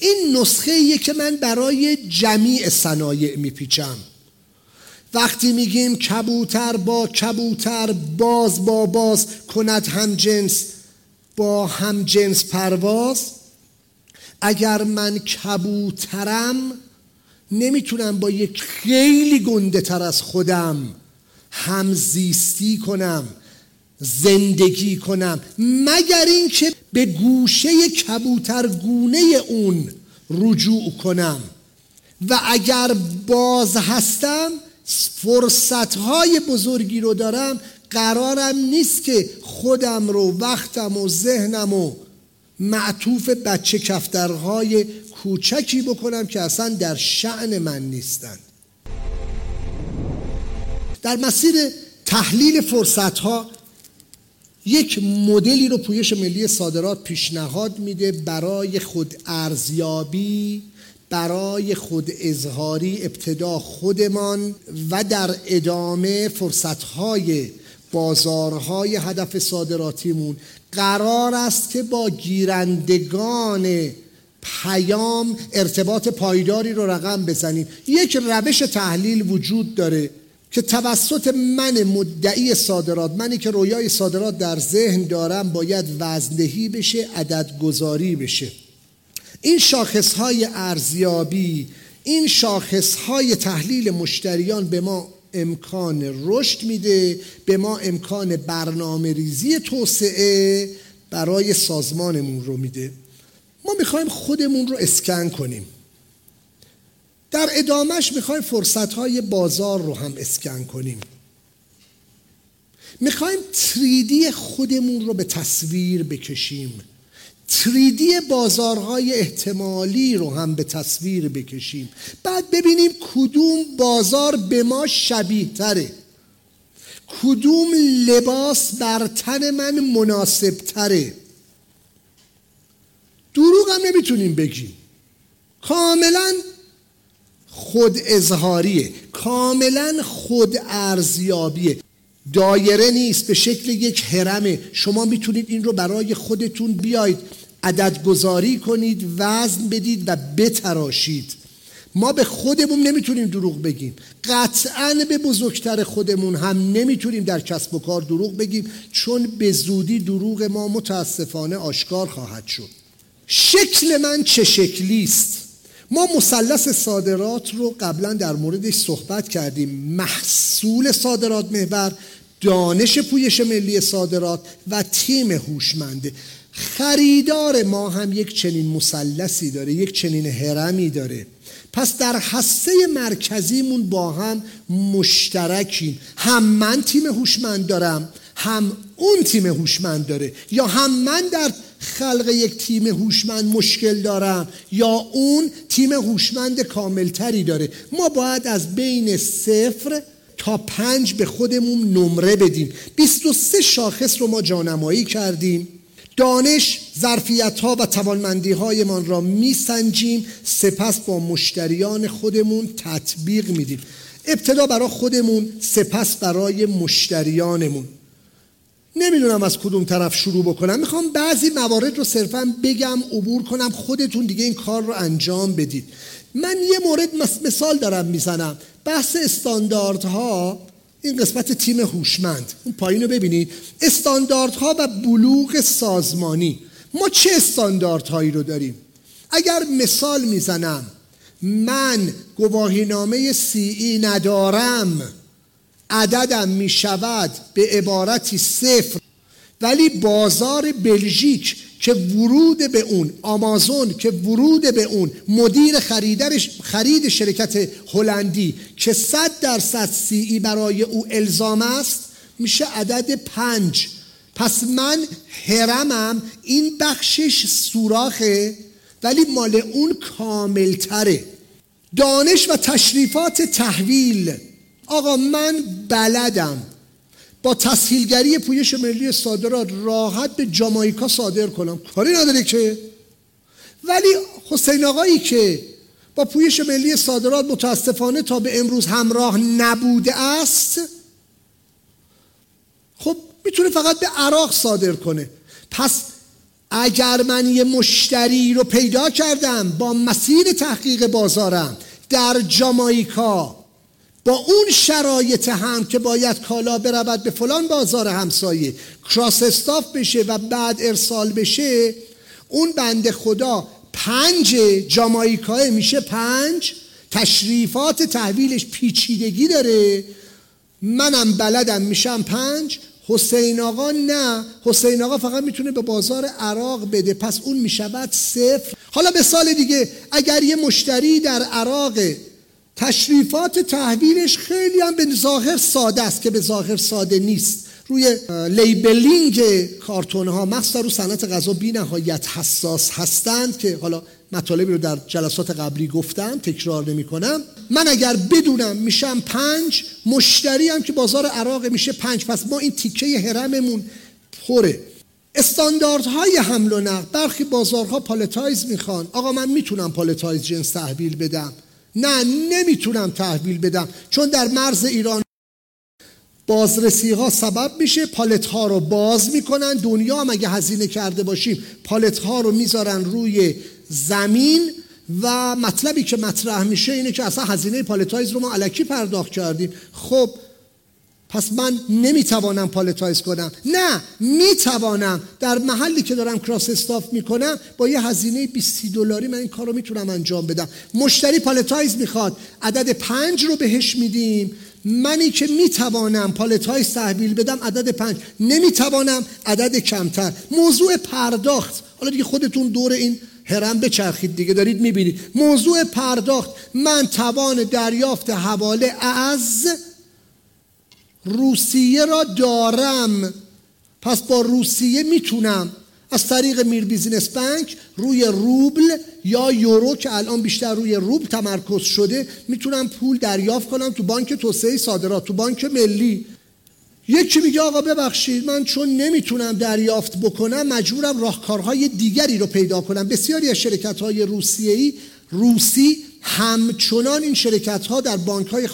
این نسخه ایه که من برای جمیع صنایع میپیچم. وقتی میگیم کبوتر با کبوتر باز با باز کند هم جنس با هم جنس پرواز اگر من کبوترم نمی‌تونم با یک خیلی گنده تر از خودم همزیستی کنم. زندگی کنم مگر اینکه به گوشه کبوترگونه اون رجوع کنم. و اگر باز هستم فرصتهای بزرگی رو دارم. قرارم نیست که خودم رو وقتم و ذهنم و معطوف بچه کفترهای کوچکی بکنم که اصلا در شعن من نیستند در مسیر تحلیل فرصت ها یک مدلی رو پویش ملی صادرات پیشنهاد میده برای خود ارزیابی برای خود اظهاری ابتدا خودمان و در ادامه فرصتهای بازارهای هدف صادراتیمون. قرار است که با گیرندگان پیام ارتباط پایداری رو رقم بزنیم. یک روش تحلیل وجود داره. که توسط من مدعی صادرات منی که رویای صادرات در ذهن دارم باید وزندهی بشه عدد گذاری بشه. این شاخص های ارزیابی این شاخص های تحلیل مشتریان به ما امکان رشد میده به ما امکان برنامه ریزی توسعه برای سازمانمون رو میده. ما می‌خوایم خودمون رو اسکن کنیم. در ادامهش می‌خوایم فرصت های بازار رو هم اسکن کنیم. می‌خوایم تریدی خودمون رو به تصویر بکشیم. تریدی بازارهای احتمالی رو هم به تصویر بکشیم. بعد ببینیم کدوم بازار به ما شبیه تره کدوم لباس بر تن من مناسب تره دروغ هم نمی‌تونیم بگیم. کاملا خود اظهاریه کاملا خود ارزیابیه دایره نیست به شکل یک حرمه. شما می‌تونید این رو برای خودتون بیاید عدد گذاری کنید وزن بدید و بتراشید. ما به خودمون نمی‌تونیم دروغ بگیم. قطعا به بزرگتر خودمون هم نمی‌تونیم در کسب و کار دروغ بگیم چون به زودی دروغ ما متاسفانه آشکار خواهد شد. شکل من چه شکلی است ما مثلث صادرات رو قبلا در موردش صحبت کردیم. محصول صادرات محور دانش پویش ملی صادرات و تیم هوشمنده خریدار ما هم یک چنین مثلثی داره یک چنین هرمی داره. پس در حسه مرکزیمون با هم مشترکیم. هم من تیم هوشمند دارم هم اون تیم هوشمند داره. یا هم من در خلق یک تیم هوشمند مشکل دارم یا اون تیم هوشمند کاملتری داره؟ ما باید از بین صفر تا پنج به خودمون نمره بدیم. 23 شاخص رو ما جانمایی کردیم. دانش ظرفیت ها و توانمندی هایمان را میسنجیم. سپس با مشتریان خودمون تطبیق میدیم. ابتدا برای خودمون سپس برای مشتریانمون. نمی‌دونم از کدوم طرف شروع بکنم. می‌خوام بعضی موارد رو صرفا بگم عبور کنم خودتون دیگه این کار رو انجام بدید. من یه مورد مثال دارم می‌زنم. بحث استانداردها این قسمت تیم هوشمند. اون پایین رو ببینید. استانداردها و بلوغ سازمانی. ما چه استانداردهایی رو داریم؟ اگر مثال می‌زنم من گواهینامه سی ای ندارم. عددم می شود به عبارتی صفر. ولی بازار بلژیک که ورود به اون آمازون که ورود به اون مدیر خریدرش خرید شرکت هلندی که صد درصد سی ای برای او الزام است میشه عدد پنج. پس من هرمم این بخشش سوراخه ولی مال اون کاملتره. دانش و تشریفات تحویل. آقا من بلدم با تسهیلگری پویش ملی صادرات راحت به جامایکا صادر کنم. کاری نداره که؟ ولی حسین آقایی که با پویش ملی صادرات متاسفانه تا به امروز همراه نبوده است خب می‌تونه فقط به عراق صادر کنه. پس اگر من یه مشتری رو پیدا کردم با مسیر تحقیق بازارم در جامایکا با اون شرایط هم که باید کالا برود به فلان بازار همسایه کراس استاف بشه و بعد ارسال بشه اون بند خدا پنج جامایکای میشه پنج تشریفات تحویلش پیچیدگی داره منم بلدم میشم پنج حسین آقا نه حسین آقا فقط می‌تونه به بازار عراق بده پس اون می‌شود صفر. حالا به سال دیگه اگر یه مشتری در عراق تشریفات تحویلش خیلی هم به ظاهر ساده است که به ظاهر ساده نیست. روی لیبلینگ کارتون ها مخصوصا رو صنعت غذا بی نهایت حساس هستند که حالا مطالبی رو در جلسات قبلی گفتم تکرار نمی کنم من اگر بدونم میشم پنج مشتری هم که بازار عراق میشه پنج پس ما این تیکه هرممون پره. استانداردهای حمل و نقل برخی بازارها palletize می‌خوان. آقا من می‌تونم palletize جنس تحویل بدم؟ نه نمی‌تونم تحویل بدم چون در مرز ایران بازرسی ها سبب میشه پالت ها رو باز می‌کنن. دنیا هم اگه هزینه کرده باشیم پالت ها رو می‌ذارن روی زمین و مطلبی که مطرح میشه اینه که اصلا هزینه palletize رو ما الکی پرداخت کردیم. خب پس من نمی‌توانم palletize کنم. نه می‌توانم. در محلی که دارم cross stuff می‌کنم با یه هزینه 20 دلاری من این کار رو می‌تونم انجام بدم. مشتری palletize می‌خواد. عدد پنج رو بهش میدیم. منی که می‌توانم palletize تحویل بدم عدد پنج. نمی‌توانم عدد کمتر. موضوع پرداخت. حالا دیگه خودتون دور این هرم بچرخید دیگه دارید می‌بینید. موضوع پرداخت. من توان دریافت حواله از روسیه را دارم. پس با روسیه می‌تونم. از طریق میر بیزینس بانک روی روبل یا یورو که الان بیشتر روی روبل تمرکز شده می‌تونم پول دریافت کنم تو بانک توسعه صادرات تو بانک ملی. یکی میگه آقا ببخشید من چون نمی‌تونم دریافت بکنم مجبورم راهکارهای دیگری رو پیدا کنم. بسیاری از شرکت های روسیه‌ای روسی همچنان این شرکت ها در بانک های